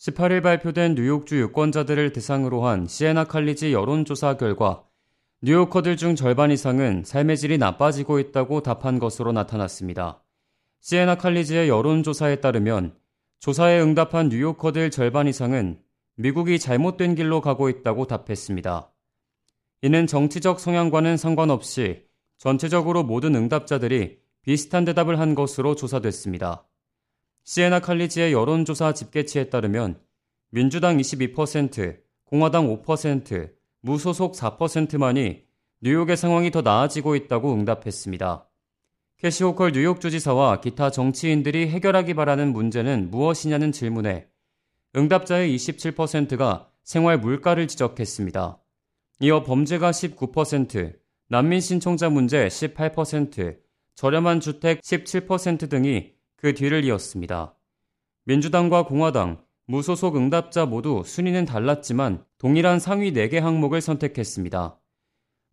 18일 발표된 뉴욕주 유권자들을 대상으로 한 시에나 칼리지 여론조사 결과 뉴요커들 중 절반 이상은 삶의 질이 나빠지고 있다고 답한 것으로 나타났습니다. 시에나 칼리지의 여론조사에 따르면 조사에 응답한 뉴요커들 절반 이상은 미국이 잘못된 길로 가고 있다고 답했습니다. 이는 정치적 성향과는 상관없이 전체적으로 모든 응답자들이 비슷한 대답을 한 것으로 조사됐습니다. 시에나 칼리지의 여론조사 집계치에 따르면 민주당 22%, 공화당 5%, 무소속 4%만이 뉴욕의 상황이 더 나아지고 있다고 응답했습니다. 캐시 호컬 뉴욕 주지사와 기타 정치인들이 해결하기 바라는 문제는 무엇이냐는 질문에 응답자의 27%가 생활 물가를 지적했습니다. 이어 범죄가 19%, 난민 신청자 문제 18%, 저렴한 주택 17% 등이 그 뒤를 이었습니다. 민주당과 공화당, 무소속 응답자 모두 순위는 달랐지만 동일한 상위 4개 항목을 선택했습니다.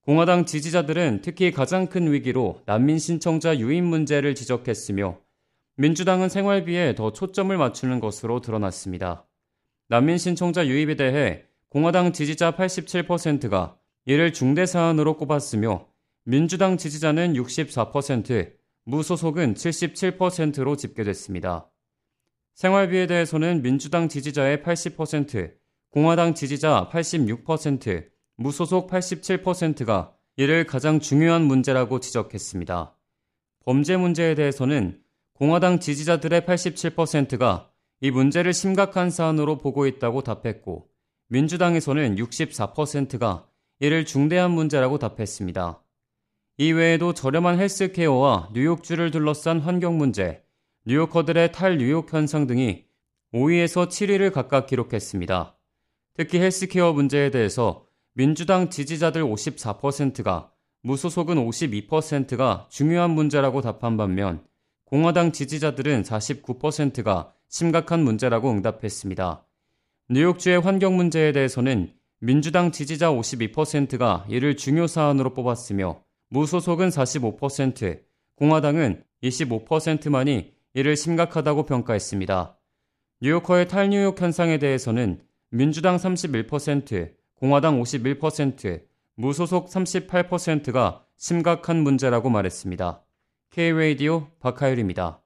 공화당 지지자들은 특히 가장 큰 위기로 난민 신청자 유인 문제를 지적했으며 민주당은 생활비에 더 초점을 맞추는 것으로 드러났습니다. 난민 신청자 유입에 대해 공화당 지지자 87%가 이를 중대 사안으로 꼽았으며 민주당 지지자는 64%, 무소속은 77%로 집계됐습니다. 생활비에 대해서는 민주당 지지자의 80%, 공화당 지지자 86%, 무소속 87%가 이를 가장 중요한 문제라고 지적했습니다. 범죄 문제에 대해서는 공화당 지지자들의 87%가 이 문제를 심각한 사안으로 보고 있다고 답했고, 민주당에서는 64%가 이를 중대한 문제라고 답했습니다. 이 외에도 저렴한 헬스케어와 뉴욕주를 둘러싼 환경 문제, 뉴요커들의 탈뉴욕 현상 등이 5위에서 7위를 각각 기록했습니다. 특히 헬스케어 문제에 대해서 민주당 지지자들 54%가 무소속은 52%가 중요한 문제라고 답한 반면 공화당 지지자들은 49%가 심각한 문제라고 응답했습니다. 뉴욕주의 환경 문제에 대해서는 민주당 지지자 52%가 이를 중요 사안으로 뽑았으며 무소속은 45%, 공화당은 25%만이 이를 심각하다고 평가했습니다. 뉴요커의 탈뉴욕 현상에 대해서는 민주당 31%, 공화당 51%, 무소속 38%가 심각한 문제라고 말했습니다. K-Radio 박하율입니다.